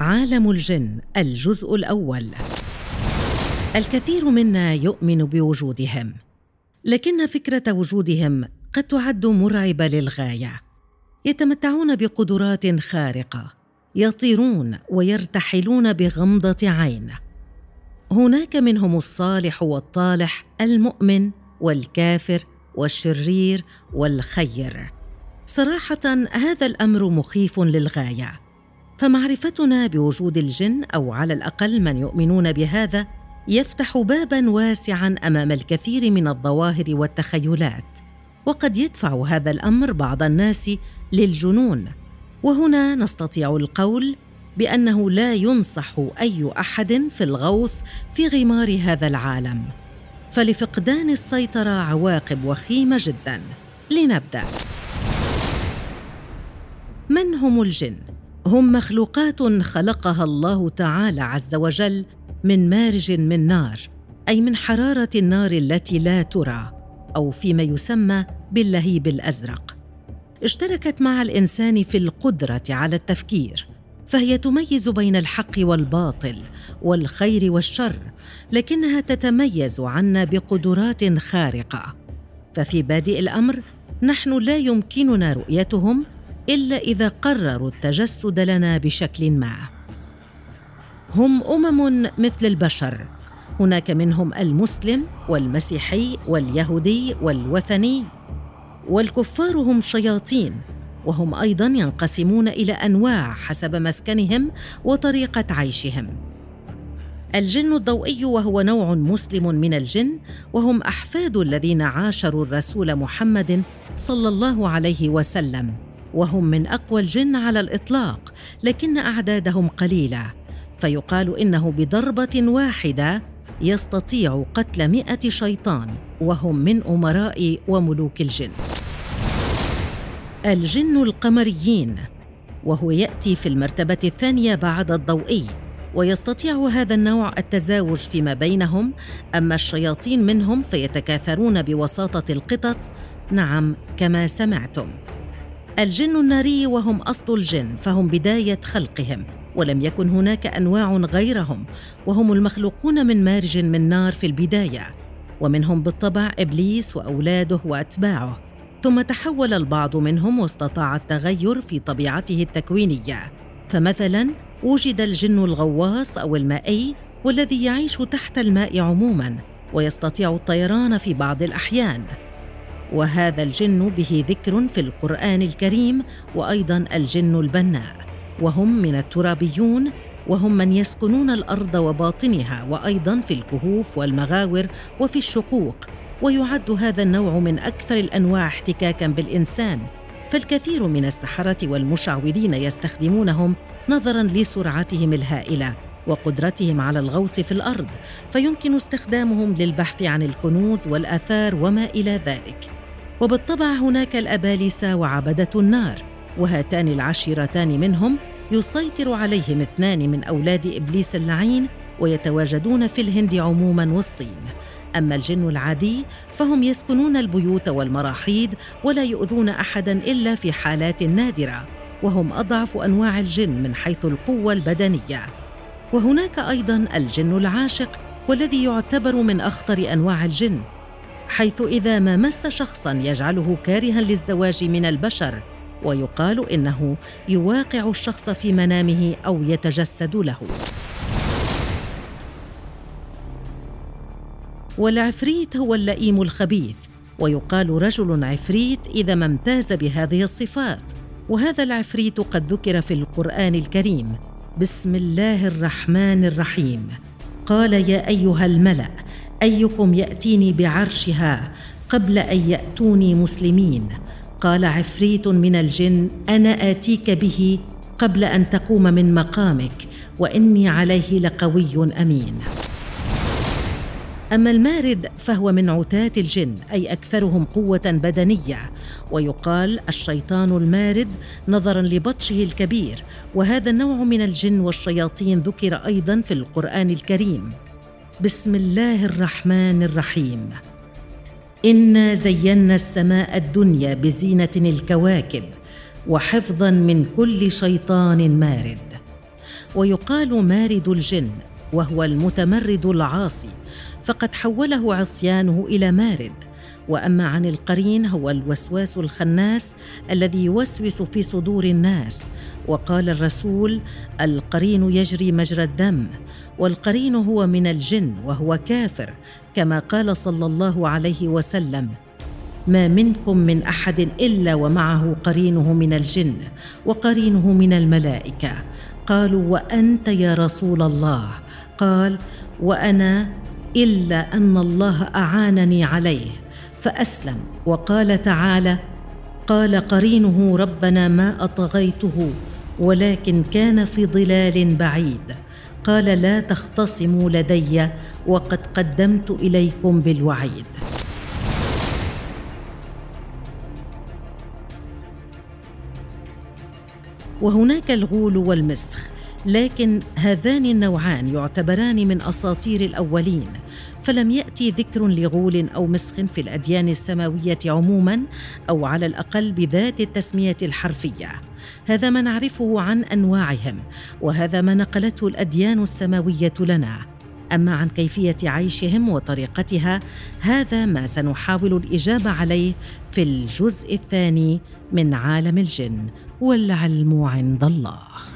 عالم الجن الجزء الأول. الكثير منا يؤمن بوجودهم لكن فكرة وجودهم قد تعد مرعبة للغاية. يتمتعون بقدرات خارقة يطيرون ويرتحلون بغمضة عين. هناك منهم الصالح والطالح المؤمن والكافر والشرير والخير. صراحة هذا الأمر مخيف للغاية. فمعرفتنا بوجود الجن أو على الأقل من يؤمنون بهذا يفتح بابا واسعا أمام الكثير من الظواهر والتخيلات وقد يدفع هذا الأمر بعض الناس للجنون. وهنا نستطيع القول بأنه لا ينصح أي أحد في الغوص في غمار هذا العالم. فلفقدان السيطرة عواقب وخيمة جدا. لنبدأ. من هم الجن؟ هم مخلوقات خلقها الله تعالى عز وجل من مارج من نار أي من حرارة النار التي لا ترى أو فيما يسمى باللهيب الأزرق. اشتركت مع الإنسان في القدرة على التفكير فهي تميز بين الحق والباطل والخير والشر لكنها تتميز عنا بقدرات خارقة. ففي بادئ الأمر نحن لا يمكننا رؤيتهم إلا إذا قرروا التجسد لنا بشكل ما. هم أمم مثل البشر. هناك منهم المسلم والمسيحي واليهودي والوثني والكفار هم شياطين وهم أيضا ينقسمون إلى أنواع حسب مسكنهم وطريقة عيشهم. الجن الضوئي وهو نوع مسلم من الجن وهم أحفاد الذين عاشروا الرسول محمد صلى الله عليه وسلم. وهم من أقوى الجن على الإطلاق لكن أعدادهم قليلة. فيقال إنه بضربة واحدة يستطيع قتل مئة شيطان وهم من أمراء وملوك الجن. الجن القمريين وهو يأتي في المرتبة الثانية بعد الضوئي ويستطيع هذا النوع التزاوج فيما بينهم أما الشياطين منهم فيتكاثرون بوساطة القطط. نعم كما سمعتم. الجن الناري وهم أصل الجن فهم بداية خلقهم ولم يكن هناك أنواع غيرهم وهم المخلوقون من مارج من نار في البداية ومنهم بالطبع إبليس وأولاده وأتباعه. ثم تحول البعض منهم واستطاع التغير في طبيعته التكوينية. فمثلا وجد الجن الغواص أو المائي والذي يعيش تحت الماء عموما ويستطيع الطيران في بعض الأحيان. وهذا الجن به ذكر في القرآن الكريم وأيضا الجن البناء. وهم من الترابيون وهم من يسكنون الأرض وباطنها وأيضا في الكهوف والمغاور وفي الشقوق. ويعد هذا النوع من أكثر الأنواع احتكاكا بالإنسان. فالكثير من السحرة والمشعوذين يستخدمونهم نظرا لسرعتهم الهائلة وقدرتهم على الغوص في الأرض فيمكن استخدامهم للبحث عن الكنوز والآثار وما إلى ذلك. وبالطبع هناك الابالسه وعبدة النار وهاتان العشيرتان منهم يسيطر عليهم اثنان من أولاد إبليس اللعين ويتواجدون في الهند عموما والصين. أما الجن العادي فهم يسكنون البيوت والمراحيض ولا يؤذون احدا إلا في حالات نادرة وهم أضعف أنواع الجن من حيث القوة البدنية. وهناك أيضا الجن العاشق والذي يعتبر من أخطر أنواع الجن حيث إذا ما مس شخصا يجعله كارها للزواج من البشر ويقال إنه يواقع الشخص في منامه أو يتجسد له. والعفريت هو اللئيم الخبيث ويقال رجل عفريت إذا ما امتاز بهذه الصفات. وهذا العفريت قد ذكر في القرآن الكريم بسم الله الرحمن الرحيم قال يا أيها الملأ أيكم يأتيني بعرشها قبل أن يأتوني مسلمين؟ قال عفريت من الجن أنا آتيك به قبل أن تقوم من مقامك وإني عليه لقوي أمين. أما المارد فهو من عتاة الجن أي أكثرهم قوة بدنية ويقال الشيطان المارد نظرا لبطشه الكبير وهذا النوع من الجن والشياطين ذكر أيضا في القرآن الكريم. بسم الله الرحمن الرحيم. إنا زينا السماء الدنيا بزينة الكواكب وحفظا من كل شيطان مارد. ويقال مارد الجن وهو المتمرد العاصي فقد حوله عصيانه إلى مارد. وأما عن القرين هو الوسواس الخناس الذي يوسوس في صدور الناس. وقال الرسول القرين يجري مجرى الدم والقرين هو من الجن وهو كافر كما قال صلى الله عليه وسلم. ما منكم من أحد إلا ومعه قرينه من الجن وقرينه من الملائكة. قالوا وأنت يا رسول الله. قال وأنا إلا أن الله أعانني عليه. فأسلم. وقال تعالى قال قرينه ربنا ما أطغيته ولكن كان في ضلال بعيد. قال لا تختصموا لدي وقد قدمت إليكم بالوعيد. وهناك الغول والمسخ. لكن هذان النوعان يعتبران من أساطير الأولين فلم يأتي ذكر لغول أو مسخ في الأديان السماوية عموما أو على الأقل بذات التسمية الحرفية. هذا ما نعرفه عن أنواعهم وهذا ما نقلته الأديان السماوية لنا. أما عن كيفية عيشهم وطريقتها هذا ما سنحاول الإجابة عليه في الجزء الثاني من عالم الجن والعلم عند الله.